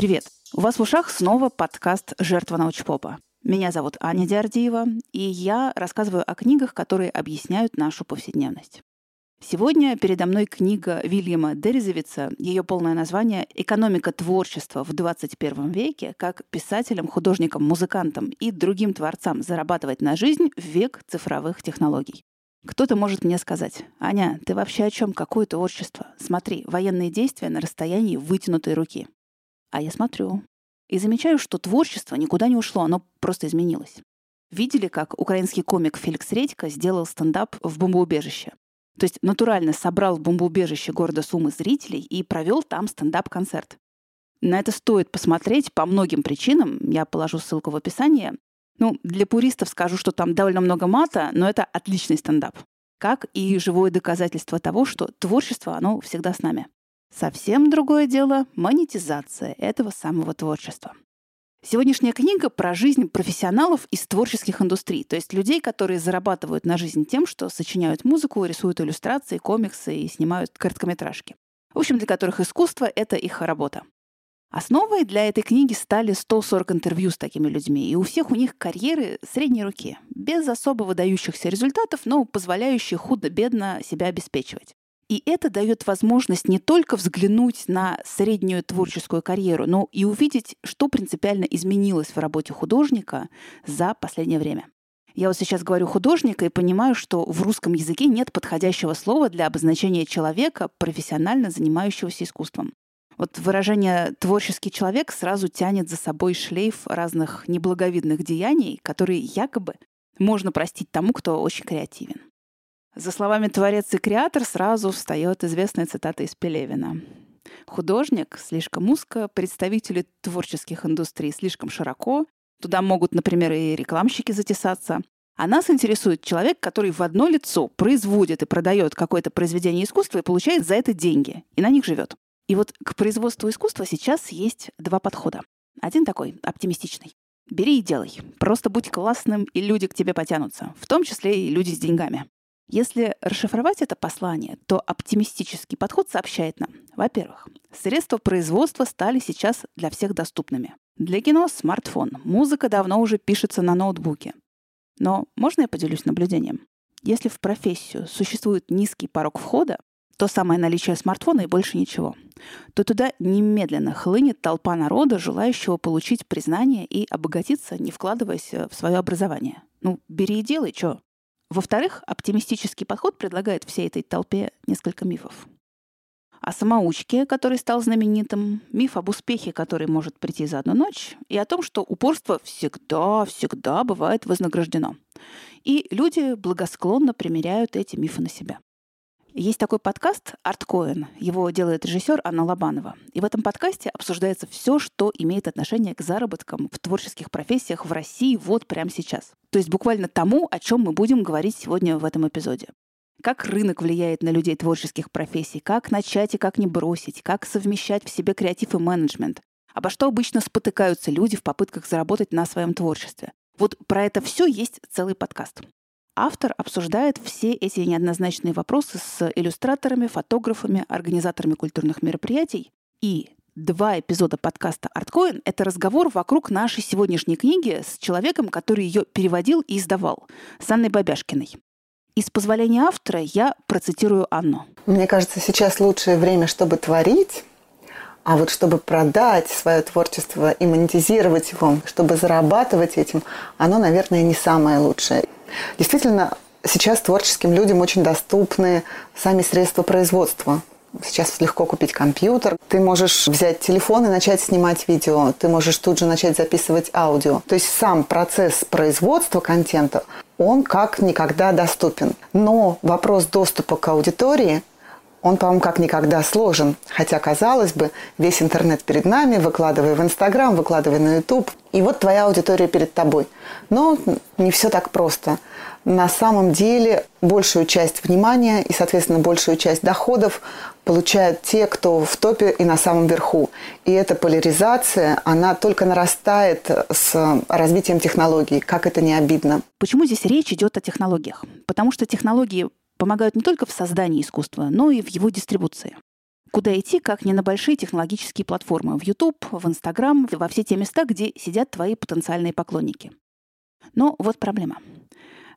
Привет! У вас в ушах снова подкаст «Жертва научпопа». Меня зовут Аня Диардиева, и я рассказываю о книгах, которые объясняют нашу повседневность. Сегодня передо мной книга Вильяма Дерезовица, ее полное название «Экономика творчества в 21 веке. Как писателям, художникам, музыкантам и другим творцам зарабатывать на жизнь в век цифровых технологий». Кто-то может мне сказать, «Аня, ты вообще о чем? Какое творчество? Смотри, военные действия на расстоянии вытянутой руки». А я смотрю и замечаю, что творчество никуда не ушло, оно просто изменилось. Видели, как украинский комик Феликс Редько сделал стендап в бомбоубежище? То есть натурально собрал в бомбоубежище города Сумы зрителей и провел там стендап-концерт. На это стоит посмотреть по многим причинам. Я положу ссылку в описании. Ну, для пуристов скажу, что там довольно много мата, но это отличный стендап. Как и живое доказательство того, что творчество, оно всегда с нами. Совсем другое дело — монетизация этого самого творчества. Сегодняшняя книга про жизнь профессионалов из творческих индустрий, то есть людей, которые зарабатывают на жизнь тем, что сочиняют музыку, рисуют иллюстрации, комиксы и снимают короткометражки. В общем, для которых искусство — это их работа. Основой для этой книги стали 140 интервью с такими людьми, и у всех у них карьеры средней руки, без особо выдающихся результатов, но позволяющие худо-бедно себя обеспечивать. И это дает возможность не только взглянуть на среднюю творческую карьеру, но и увидеть, что принципиально изменилось в работе художника за последнее время. Я вот сейчас говорю художника и понимаю, что в русском языке нет подходящего слова для обозначения человека, профессионально занимающегося искусством. Вот выражение «творческий человек» сразу тянет за собой шлейф разных неблаговидных деяний, которые якобы можно простить тому, кто очень креативен. За словами «творец и креатор» сразу встает известная цитата из Пелевина. Художник слишком узко, представители творческих индустрий слишком широко, туда могут, например, и рекламщики затесаться. А нас интересует человек, который в одно лицо производит и продает какое-то произведение искусства и получает за это деньги, и на них живет. И вот к производству искусства сейчас есть два подхода. Один такой, оптимистичный. Бери и делай. Просто будь классным, и люди к тебе потянутся. В том числе и люди с деньгами. Если расшифровать это послание, то оптимистический подход сообщает нам, во-первых, средства производства стали сейчас для всех доступными. Для кино — смартфон, музыка давно уже пишется на ноутбуке. Но можно я поделюсь наблюдением? Если в профессию существует низкий порог входа, то самое наличие смартфона и больше ничего, то туда немедленно хлынет толпа народа, желающего получить признание и обогатиться, не вкладываясь в свое образование. Ну, бери и делай, что? Во-вторых, оптимистический подход предлагает всей этой толпе несколько мифов. О самоучке, который стал знаменитым, миф об успехе, который может прийти за одну ночь, и о том, что упорство всегда-всегда бывает вознаграждено. И люди благосклонно примеряют эти мифы на себя. Есть такой подкаст «Арткоин». Его делает режиссер Анна Лобанова. И в этом подкасте обсуждается все, что имеет отношение к заработкам в творческих профессиях в России вот прямо сейчас. То есть буквально тому, о чем мы будем говорить сегодня в этом эпизоде. Как рынок влияет на людей творческих профессий, как начать и как не бросить, как совмещать в себе креатив и менеджмент, обо что обычно спотыкаются люди в попытках заработать на своем творчестве. Вот про это все есть целый подкаст. Автор обсуждает все эти неоднозначные вопросы с иллюстраторами, фотографами, организаторами культурных мероприятий. И два эпизода подкаста «Арткоин» — это разговор вокруг нашей сегодняшней книги с человеком, который ее переводил и издавал, с Анной Бабяшкиной. И с позволения автора я процитирую Анну. Мне кажется, сейчас лучшее время, чтобы творить, а вот чтобы продать свое творчество и монетизировать его, чтобы зарабатывать этим, оно, наверное, не самое лучшее. Действительно, сейчас творческим людям очень доступны сами средства производства. Сейчас легко купить компьютер. Ты можешь взять телефон и начать снимать видео. Ты можешь тут же начать записывать аудио. То есть сам процесс производства контента, он как никогда доступен. Но вопрос доступа к аудитории он, по-моему, как никогда сложен. Хотя, казалось бы, весь интернет перед нами, выкладывай в Инстаграм, выкладывай на Ютуб. И вот твоя аудитория перед тобой. Но не все так просто. На самом деле большую часть внимания и, соответственно, большую часть доходов получают те, кто в топе и на самом верху. И эта поляризация, она только нарастает с развитием технологий, как это не обидно. Почему здесь речь идет о технологиях? Потому что технологии помогают не только в создании искусства, но и в его дистрибуции. Куда идти, как не на большие технологические платформы в YouTube, в Instagram, во все те места, где сидят твои потенциальные поклонники. Но вот проблема.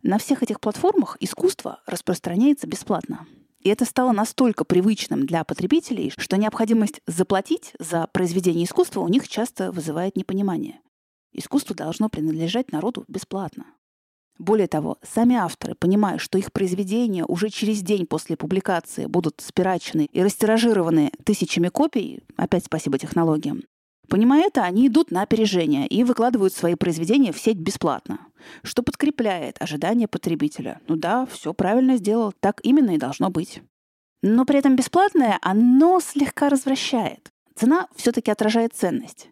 На всех этих платформах искусство распространяется бесплатно. И это стало настолько привычным для потребителей, что необходимость заплатить за произведение искусства у них часто вызывает непонимание. Искусство должно принадлежать народу бесплатно. Более того, сами авторы, понимая, что их произведения уже через день после публикации будут спирачены и растиражированы тысячами копий, опять спасибо технологиям, Понимая это, они идут на опережение и выкладывают свои произведения в сеть бесплатно, что подкрепляет ожидания потребителя. Ну да, все правильно сделал, так именно и должно быть. Но при этом бесплатное оно слегка развращает. Цена все-таки отражает ценность.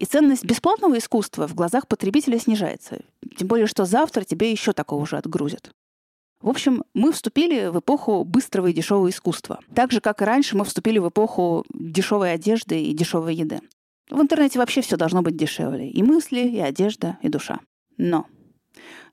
И ценность бесплатного искусства в глазах потребителя снижается. Тем более, что завтра тебе еще такого же отгрузят. В общем, мы вступили в эпоху быстрого и дешевого искусства. Так же, как и раньше, мы вступили в эпоху дешевой одежды и дешевой еды. В интернете вообще все должно быть дешевле. И мысли, и одежда, и душа. Но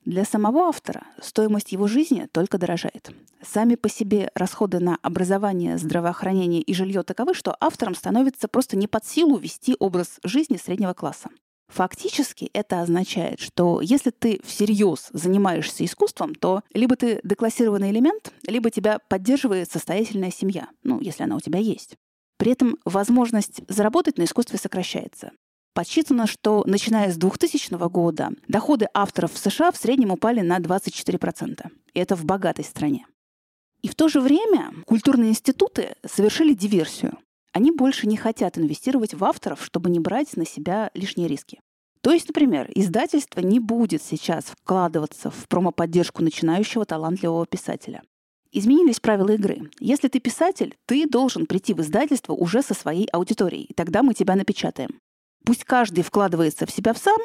для самого автора стоимость его жизни только дорожает. Сами по себе расходы на образование, здравоохранение и жилье таковы, что авторам становится просто не под силу вести образ жизни среднего класса. Фактически это означает, что если ты всерьез занимаешься искусством, то либо ты деклассированный элемент, либо тебя поддерживает состоятельная семья, ну, если она у тебя есть. При этом возможность заработать на искусстве сокращается. Подсчитано, что начиная с 2000 года доходы авторов в США в среднем упали на 24%. И это в богатой стране. И в то же время культурные институты совершили диверсию. Они больше не хотят инвестировать в авторов, чтобы не брать на себя лишние риски. То есть, например, издательство не будет сейчас вкладываться в промоподдержку начинающего талантливого писателя. Изменились правила игры. Если ты писатель, ты должен прийти в издательство уже со своей аудиторией, и тогда мы тебя напечатаем. Пусть каждый вкладывается в себя в сам,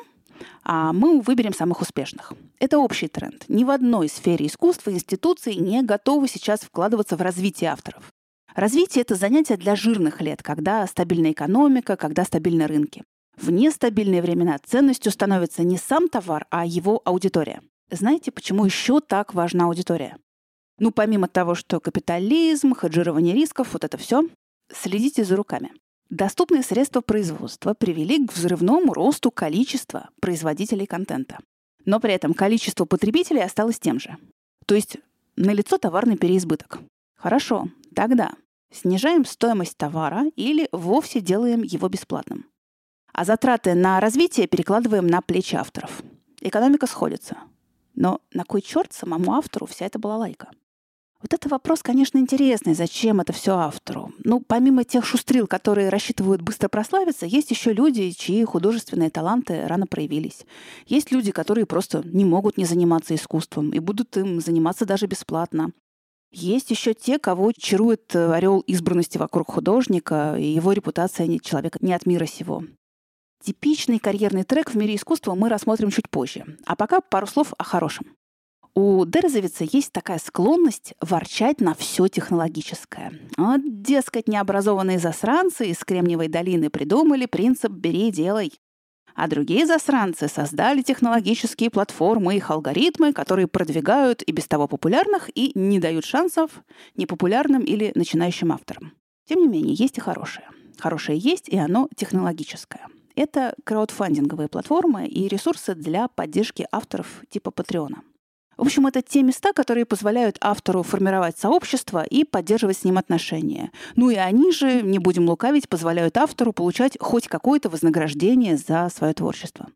а мы выберем самых успешных. Это общий тренд. Ни в одной сфере искусства институции не готовы сейчас вкладываться в развитие авторов. Развитие — это занятие для жирных лет, когда стабильная экономика, когда стабильны рынки. В нестабильные времена ценностью становится не сам товар, а его аудитория. Знаете, почему еще так важна аудитория? Ну, помимо того, что капитализм, хеджирование рисков, вот это все, следите за руками. Доступные средства производства привели к взрывному росту количества производителей контента. Но при этом количество потребителей осталось тем же. То есть налицо товарный переизбыток. Хорошо, тогда снижаем стоимость товара или вовсе делаем его бесплатным. А затраты на развитие перекладываем на плечи авторов. Экономика сходится. Но на кой черт самому автору вся эта была лайка? Вот это вопрос, конечно, интересный. Зачем это все автору? Ну, помимо тех шустрил, которые рассчитывают быстро прославиться, есть еще люди, чьи художественные таланты рано проявились. Есть люди, которые просто не могут не заниматься искусством и будут им заниматься даже бесплатно. Есть еще те, кого чарует э, орел избранности вокруг художника, и его репутация человека не от мира сего. Типичный карьерный трек в мире искусства мы рассмотрим чуть позже. А пока пару слов о хорошем. У Дерзовица есть такая склонность ворчать на все технологическое. Вот, дескать, необразованные засранцы из Кремниевой долины придумали принцип «бери, делай». А другие засранцы создали технологические платформы и их алгоритмы, которые продвигают и без того популярных и не дают шансов непопулярным или начинающим авторам. Тем не менее, есть и хорошее. Хорошее есть, и оно технологическое. Это краудфандинговые платформы и ресурсы для поддержки авторов типа Патреона – в общем, это те места, которые позволяют автору формировать сообщество и поддерживать с ним отношения. Ну и они же, не будем лукавить, позволяют автору получать хоть какое-то вознаграждение за свое творчество.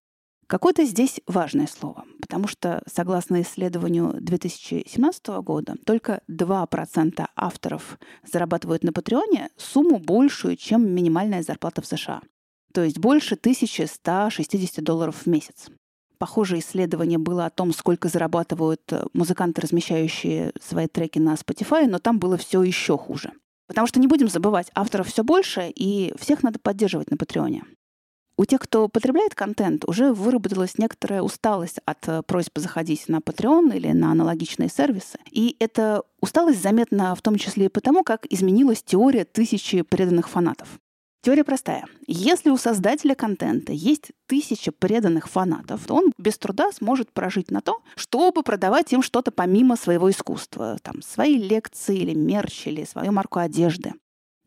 Какое-то здесь важное слово, потому что, согласно исследованию 2017 года, только 2% авторов зарабатывают на Патреоне сумму большую, чем минимальная зарплата в США. То есть больше 1160 долларов в месяц. Похожее исследование было о том, сколько зарабатывают э, музыканты, размещающие свои треки на Spotify, но там было все еще хуже. Потому что не будем забывать, авторов все больше, и всех надо поддерживать на Патреоне. У тех, кто потребляет контент, уже выработалась некоторая усталость от э, просьбы заходить на Patreon или на аналогичные сервисы. И эта усталость заметна в том числе и потому, как изменилась теория тысячи преданных фанатов. Теория простая. Если у создателя контента есть тысяча преданных фанатов, то он без труда сможет прожить на то, чтобы продавать им что-то помимо своего искусства. Там, свои лекции или мерч, или свою марку одежды.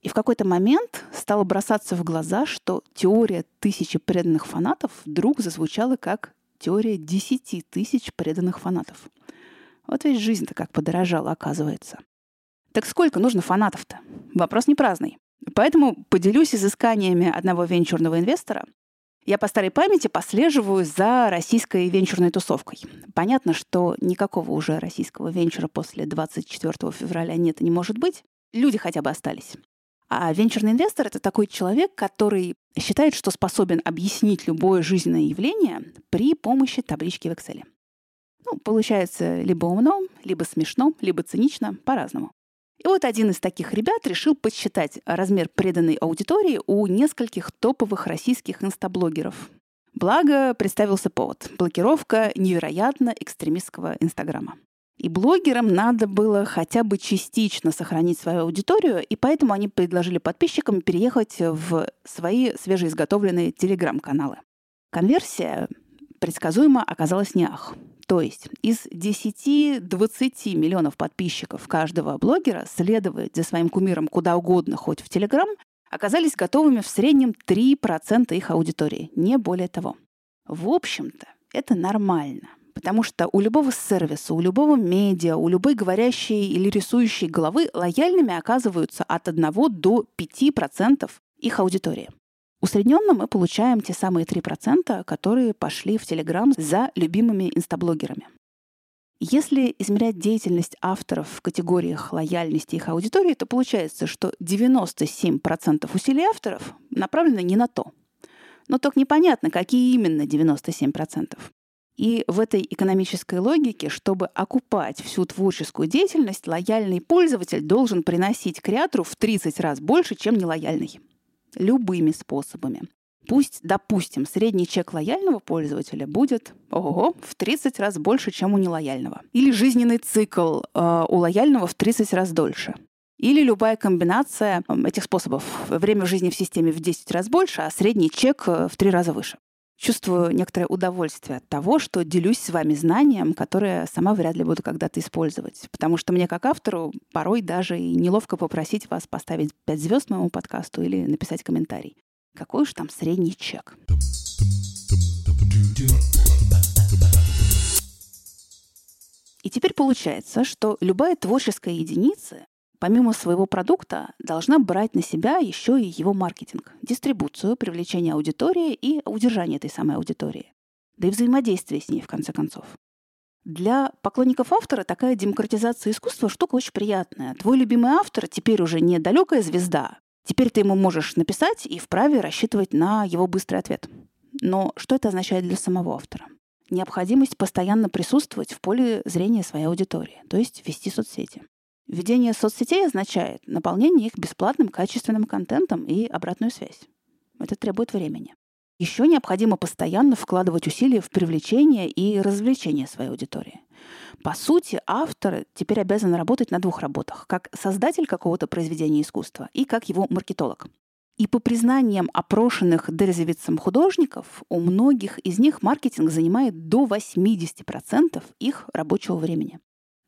И в какой-то момент стало бросаться в глаза, что теория тысячи преданных фанатов вдруг зазвучала как теория десяти тысяч преданных фанатов. Вот ведь жизнь-то как подорожала, оказывается. Так сколько нужно фанатов-то? Вопрос не праздный. Поэтому поделюсь изысканиями одного венчурного инвестора. Я по старой памяти послеживаю за российской венчурной тусовкой. Понятно, что никакого уже российского венчура после 24 февраля нет и не может быть. Люди хотя бы остались. А венчурный инвестор — это такой человек, который считает, что способен объяснить любое жизненное явление при помощи таблички в Excel. Ну, получается либо умно, либо смешно, либо цинично, по-разному. И вот один из таких ребят решил подсчитать размер преданной аудитории у нескольких топовых российских инстаблогеров. Благо, представился повод – блокировка невероятно экстремистского Инстаграма. И блогерам надо было хотя бы частично сохранить свою аудиторию, и поэтому они предложили подписчикам переехать в свои свежеизготовленные телеграм-каналы. Конверсия предсказуемо оказалась не ах. То есть из 10-20 миллионов подписчиков каждого блогера следовать за своим кумиром куда угодно, хоть в Телеграм, оказались готовыми в среднем 3% их аудитории, не более того. В общем-то, это нормально. Потому что у любого сервиса, у любого медиа, у любой говорящей или рисующей головы лояльными оказываются от 1 до 5% их аудитории. Усредненно мы получаем те самые 3%, которые пошли в Телеграм за любимыми инстаблогерами. Если измерять деятельность авторов в категориях лояльности их аудитории, то получается, что 97% усилий авторов направлены не на то. Но только непонятно, какие именно 97%. И в этой экономической логике, чтобы окупать всю творческую деятельность, лояльный пользователь должен приносить креатору в 30 раз больше, чем нелояльный. Любыми способами. Пусть, допустим, средний чек лояльного пользователя будет ого, в 30 раз больше, чем у нелояльного. Или жизненный цикл э, у лояльного в 30 раз дольше. Или любая комбинация этих способов. Время жизни в системе в 10 раз больше, а средний чек э, в 3 раза выше чувствую некоторое удовольствие от того, что делюсь с вами знанием, которое сама вряд ли буду когда-то использовать. Потому что мне, как автору, порой даже и неловко попросить вас поставить 5 звезд моему подкасту или написать комментарий. Какой уж там средний чек. И теперь получается, что любая творческая единица помимо своего продукта, должна брать на себя еще и его маркетинг, дистрибуцию, привлечение аудитории и удержание этой самой аудитории. Да и взаимодействие с ней, в конце концов. Для поклонников автора такая демократизация искусства штука очень приятная. Твой любимый автор теперь уже не далекая звезда. Теперь ты ему можешь написать и вправе рассчитывать на его быстрый ответ. Но что это означает для самого автора? Необходимость постоянно присутствовать в поле зрения своей аудитории, то есть вести соцсети. Введение соцсетей означает наполнение их бесплатным качественным контентом и обратную связь. Это требует времени. Еще необходимо постоянно вкладывать усилия в привлечение и развлечение своей аудитории. По сути, автор теперь обязан работать на двух работах, как создатель какого-то произведения искусства и как его маркетолог. И по признаниям опрошенных Дерзевицем художников, у многих из них маркетинг занимает до 80% их рабочего времени.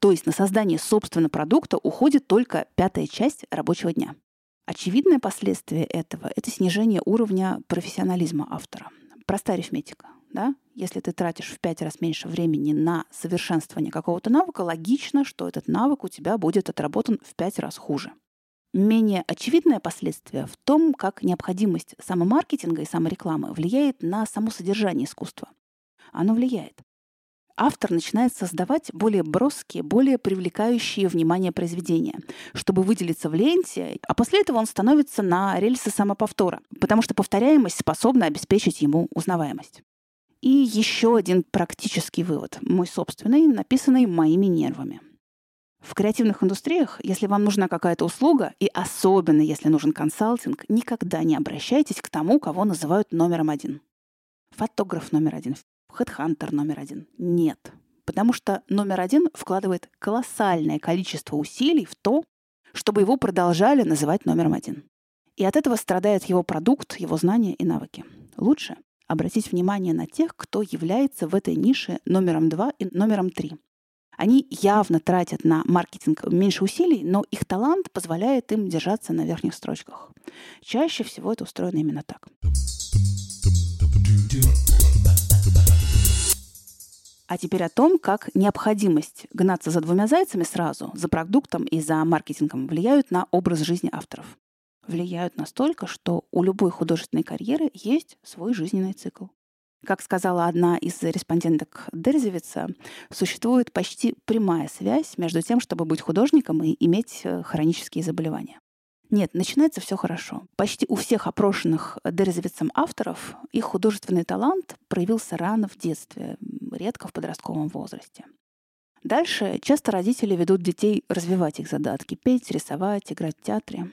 То есть на создание собственного продукта уходит только пятая часть рабочего дня. Очевидное последствие этого — это снижение уровня профессионализма автора. Простая арифметика. Да? Если ты тратишь в пять раз меньше времени на совершенствование какого-то навыка, логично, что этот навык у тебя будет отработан в пять раз хуже. Менее очевидное последствие в том, как необходимость самомаркетинга и саморекламы влияет на само содержание искусства. Оно влияет автор начинает создавать более броские, более привлекающие внимание произведения, чтобы выделиться в ленте, а после этого он становится на рельсы самоповтора, потому что повторяемость способна обеспечить ему узнаваемость. И еще один практический вывод, мой собственный, написанный моими нервами. В креативных индустриях, если вам нужна какая-то услуга, и особенно если нужен консалтинг, никогда не обращайтесь к тому, кого называют номером один. Фотограф номер один, хедхантер номер один. Нет. Потому что номер один вкладывает колоссальное количество усилий в то, чтобы его продолжали называть номером один. И от этого страдает его продукт, его знания и навыки. Лучше обратить внимание на тех, кто является в этой нише номером два и номером три. Они явно тратят на маркетинг меньше усилий, но их талант позволяет им держаться на верхних строчках. Чаще всего это устроено именно так. А теперь о том, как необходимость гнаться за двумя зайцами сразу, за продуктом и за маркетингом, влияют на образ жизни авторов. Влияют настолько, что у любой художественной карьеры есть свой жизненный цикл. Как сказала одна из респонденток Дерзевица, существует почти прямая связь между тем, чтобы быть художником и иметь э, хронические заболевания. Нет, начинается все хорошо. Почти у всех опрошенных Дерзевицем авторов их художественный талант проявился рано в детстве, редко в подростковом возрасте. Дальше часто родители ведут детей развивать их задатки, петь, рисовать, играть в театре.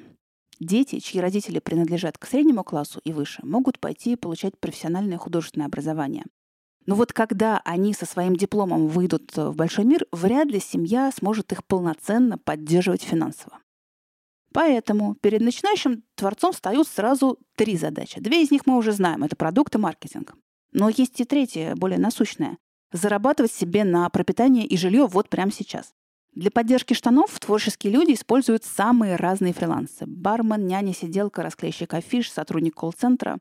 Дети, чьи родители принадлежат к среднему классу и выше, могут пойти получать профессиональное художественное образование. Но вот когда они со своим дипломом выйдут в большой мир, вряд ли семья сможет их полноценно поддерживать финансово. Поэтому перед начинающим творцом встают сразу три задачи. Две из них мы уже знаем. Это продукт и маркетинг. Но есть и третья, более насущная. Зарабатывать себе на пропитание и жилье вот прямо сейчас. Для поддержки штанов творческие люди используют самые разные фрилансы. Бармен, няня, сиделка, расклейщик афиш, сотрудник колл-центра.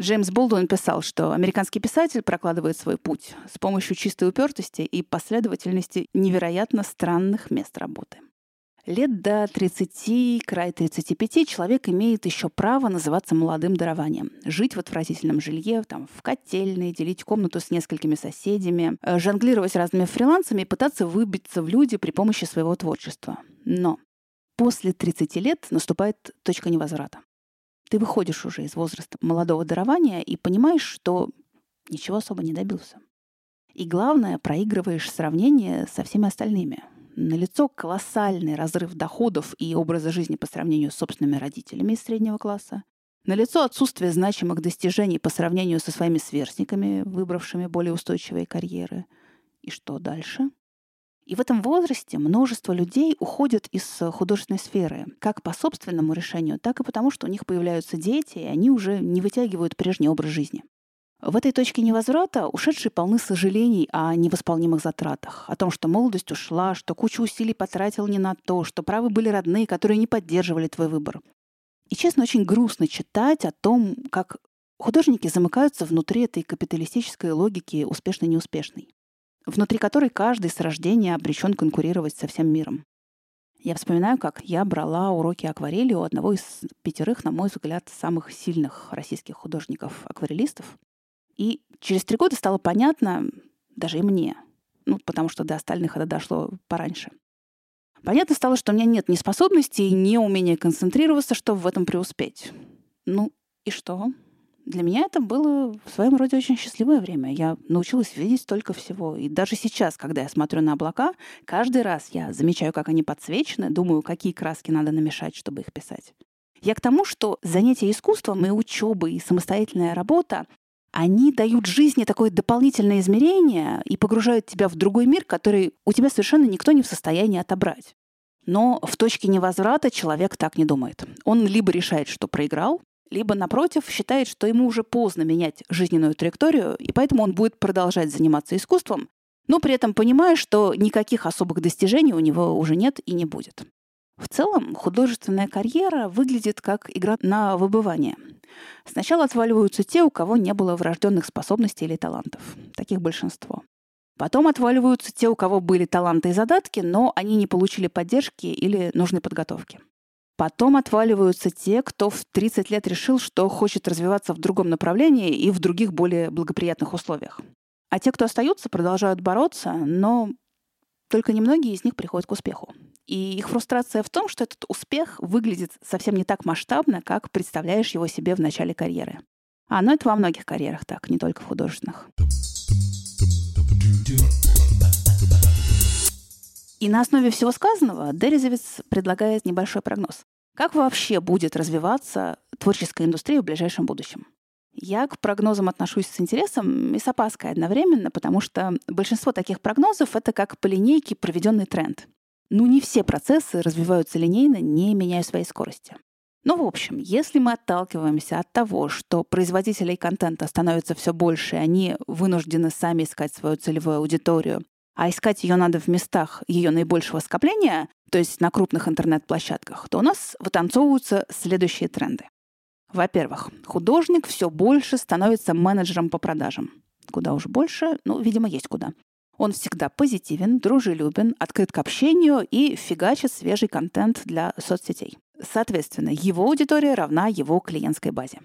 Джеймс Болдуин писал, что американский писатель прокладывает свой путь с помощью чистой упертости и последовательности невероятно странных мест работы. Лет до 30, край 35 человек имеет еще право называться молодым дарованием. Жить в отвратительном жилье, там, в котельной, делить комнату с несколькими соседями, э, жонглировать разными фрилансами и пытаться выбиться в люди при помощи своего творчества. Но после 30 лет наступает точка невозврата. Ты выходишь уже из возраста молодого дарования и понимаешь, что ничего особо не добился. И главное, проигрываешь сравнение со всеми остальными — налицо колоссальный разрыв доходов и образа жизни по сравнению с собственными родителями из среднего класса, налицо отсутствие значимых достижений по сравнению со своими сверстниками, выбравшими более устойчивые карьеры. И что дальше? И в этом возрасте множество людей уходят из художественной сферы, как по собственному решению, так и потому, что у них появляются дети, и они уже не вытягивают прежний образ жизни. В этой точке невозврата ушедшие полны сожалений о невосполнимых затратах, о том, что молодость ушла, что кучу усилий потратил не на то, что правы были родные, которые не поддерживали твой выбор. И, честно, очень грустно читать о том, как художники замыкаются внутри этой капиталистической логики успешной-неуспешной, внутри которой каждый с рождения обречен конкурировать со всем миром. Я вспоминаю, как я брала уроки акварели у одного из пятерых, на мой взгляд, самых сильных российских художников-акварелистов. И через три года стало понятно, даже и мне, ну, потому что до остальных это дошло пораньше. Понятно стало, что у меня нет ни способности, ни умения концентрироваться, чтобы в этом преуспеть. Ну и что? Для меня это было в своем роде очень счастливое время. Я научилась видеть столько всего. И даже сейчас, когда я смотрю на облака, каждый раз я замечаю, как они подсвечены, думаю, какие краски надо намешать, чтобы их писать. Я к тому, что занятия искусством и учеба, и самостоятельная работа они дают жизни такое дополнительное измерение и погружают тебя в другой мир, который у тебя совершенно никто не в состоянии отобрать. Но в точке невозврата человек так не думает. Он либо решает, что проиграл, либо, напротив, считает, что ему уже поздно менять жизненную траекторию, и поэтому он будет продолжать заниматься искусством, но при этом понимая, что никаких особых достижений у него уже нет и не будет. В целом, художественная карьера выглядит как игра на выбывание. Сначала отваливаются те, у кого не было врожденных способностей или талантов. Таких большинство. Потом отваливаются те, у кого были таланты и задатки, но они не получили поддержки или нужной подготовки. Потом отваливаются те, кто в 30 лет решил, что хочет развиваться в другом направлении и в других более благоприятных условиях. А те, кто остаются, продолжают бороться, но только немногие из них приходят к успеху. И их фрустрация в том, что этот успех выглядит совсем не так масштабно, как представляешь его себе в начале карьеры. А, ну это во многих карьерах так, не только в художественных. И на основе всего сказанного Дерезовец предлагает небольшой прогноз. Как вообще будет развиваться творческая индустрия в ближайшем будущем? Я к прогнозам отношусь с интересом и с опаской одновременно, потому что большинство таких прогнозов — это как по линейке проведенный тренд. Ну, не все процессы развиваются линейно, не меняя своей скорости. Ну, в общем, если мы отталкиваемся от того, что производителей контента становится все больше, и они вынуждены сами искать свою целевую аудиторию, а искать ее надо в местах ее наибольшего скопления, то есть на крупных интернет-площадках, то у нас вытанцовываются следующие тренды. Во-первых, художник все больше становится менеджером по продажам. Куда уж больше, ну, видимо, есть куда. Он всегда позитивен, дружелюбен, открыт к общению и фигачит свежий контент для соцсетей. Соответственно, его аудитория равна его клиентской базе.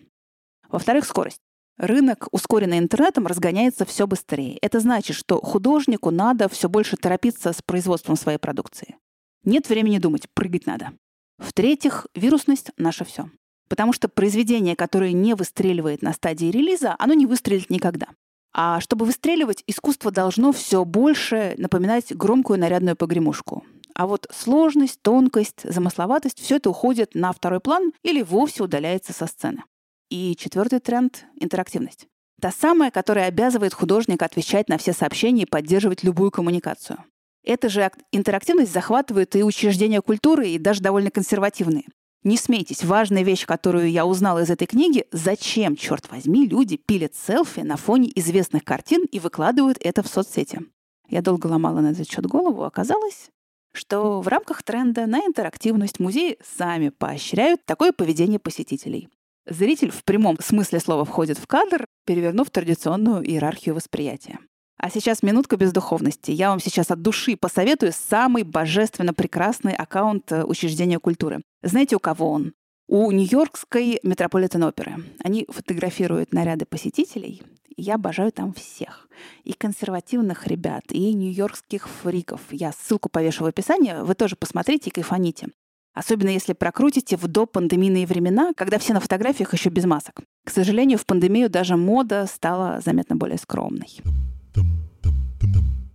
Во-вторых, скорость. Рынок, ускоренный интернетом, разгоняется все быстрее. Это значит, что художнику надо все больше торопиться с производством своей продукции. Нет времени думать, прыгать надо. В-третьих, вирусность — наше все. Потому что произведение, которое не выстреливает на стадии релиза, оно не выстрелит никогда. А чтобы выстреливать, искусство должно все больше напоминать громкую нарядную погремушку. А вот сложность, тонкость, замысловатость — все это уходит на второй план или вовсе удаляется со сцены. И четвертый тренд — интерактивность. Та самая, которая обязывает художника отвечать на все сообщения и поддерживать любую коммуникацию. Эта же интерактивность захватывает и учреждения культуры, и даже довольно консервативные. Не смейтесь, важная вещь, которую я узнала из этой книги, зачем, черт возьми, люди пилят селфи на фоне известных картин и выкладывают это в соцсети. Я долго ломала на этот счет голову, оказалось, что в рамках тренда на интерактивность музеи сами поощряют такое поведение посетителей. Зритель в прямом смысле слова входит в кадр, перевернув традиционную иерархию восприятия. А сейчас минутка бездуховности. Я вам сейчас от души посоветую самый божественно прекрасный аккаунт э, учреждения культуры. Знаете, у кого он? У Нью-Йоркской Метрополитен оперы. Они фотографируют наряды посетителей. Я обожаю там всех. И консервативных ребят, и нью-йоркских фриков. Я ссылку повешу в описании. Вы тоже посмотрите и кайфаните. Особенно если прокрутите в допандемийные времена, когда все на фотографиях еще без масок. К сожалению, в пандемию даже мода стала заметно более скромной.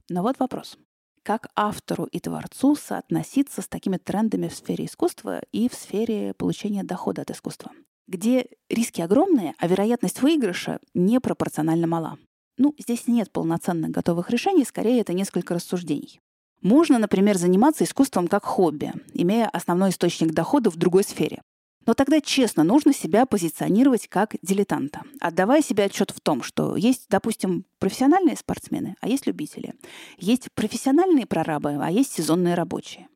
Но вот вопрос. Как автору и творцу соотноситься с такими трендами в сфере искусства и в сфере получения дохода от искусства? Где риски огромные, а вероятность выигрыша непропорционально мала. Ну, здесь нет полноценных готовых решений, скорее это несколько рассуждений. Можно, например, заниматься искусством как хобби, имея основной источник дохода в другой сфере. Но тогда честно нужно себя позиционировать как дилетанта, отдавая себе отчет в том, что есть, допустим, профессиональные спортсмены, а есть любители. Есть профессиональные прорабы, а есть сезонные рабочие.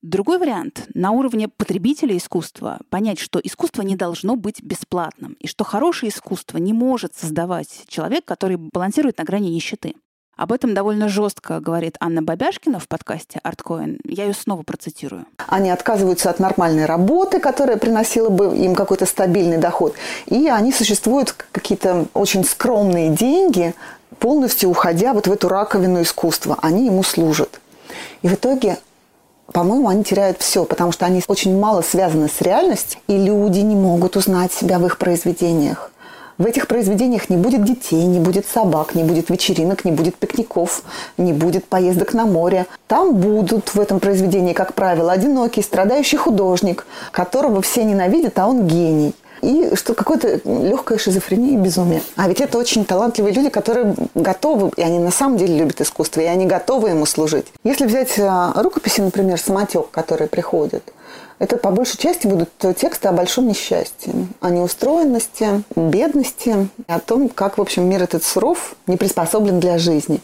Другой вариант — на уровне потребителя искусства понять, что искусство не должно быть бесплатным, и что хорошее искусство не может создавать человек, который балансирует на грани нищеты. Об этом довольно жестко говорит Анна Бабяшкина в подкасте «Арткоин». Я ее снова процитирую. Они отказываются от нормальной работы, которая приносила бы им какой-то стабильный доход. И они существуют какие-то очень скромные деньги, полностью уходя вот в эту раковину искусства. Они ему служат. И в итоге по-моему, они теряют все, потому что они очень мало связаны с реальностью, и люди не могут узнать себя в их произведениях. В этих произведениях не будет детей, не будет собак, не будет вечеринок, не будет пикников, не будет поездок на море. Там будут в этом произведении, как правило, одинокий, страдающий художник, которого все ненавидят, а он гений и что какое-то легкая шизофрения и безумие. А ведь это очень талантливые люди, которые готовы, и они на самом деле любят искусство, и они готовы ему служить. Если взять а, рукописи, например, «Самотек», которые приходят, это по большей части будут тексты о большом несчастье, о неустроенности, бедности, о том, как, в общем, мир этот суров, не приспособлен для жизни.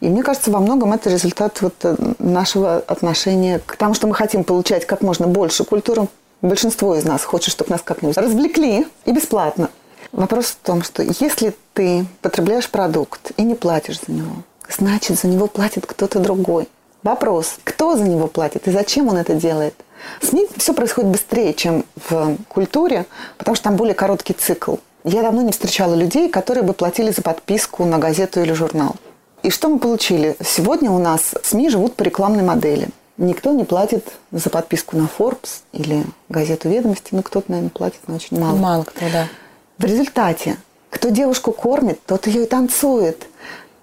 И мне кажется, во многом это результат вот э, нашего отношения к тому, что мы хотим получать как можно больше культуры. Большинство из нас хочет, чтобы нас как-нибудь развлекли и бесплатно. Вопрос в том, что если ты потребляешь продукт и не платишь за него, значит, за него платит кто-то другой. Вопрос, кто за него платит и зачем он это делает? В СМИ все происходит быстрее, чем в культуре, потому что там более короткий цикл. Я давно не встречала людей, которые бы платили за подписку на газету или журнал. И что мы получили? Сегодня у нас СМИ живут по рекламной модели. Никто не платит за подписку на Forbes или газету «Ведомости». Ну, кто-то, наверное, платит, но очень мало. Мало кто, да. В результате, кто девушку кормит, тот ее и танцует.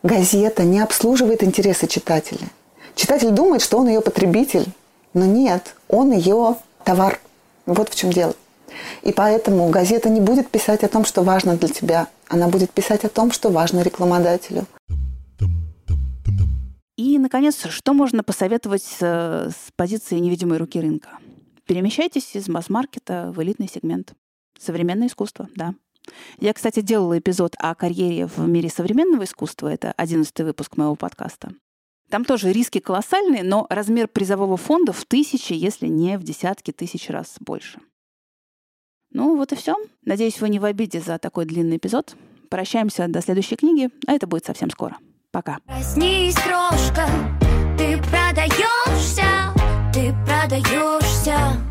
Газета не обслуживает интересы читателя – Читатель думает, что он ее потребитель, но нет, он ее товар. Вот в чем дело. И поэтому газета не будет писать о том, что важно для тебя. Она будет писать о том, что важно рекламодателю. И, наконец, что можно посоветовать с, с позиции невидимой руки рынка? Перемещайтесь из масс-маркета в элитный сегмент. Современное искусство, да. Я, кстати, делала эпизод о карьере в мире современного искусства. Это одиннадцатый выпуск моего подкаста. Там тоже риски колоссальные, но размер призового фонда в тысячи, если не в десятки тысяч раз больше. Ну вот и все. Надеюсь, вы не в обиде за такой длинный эпизод. Прощаемся до следующей книги, а это будет совсем скоро. Пока. Проснись, крошка, ты продаешься, ты продаешься.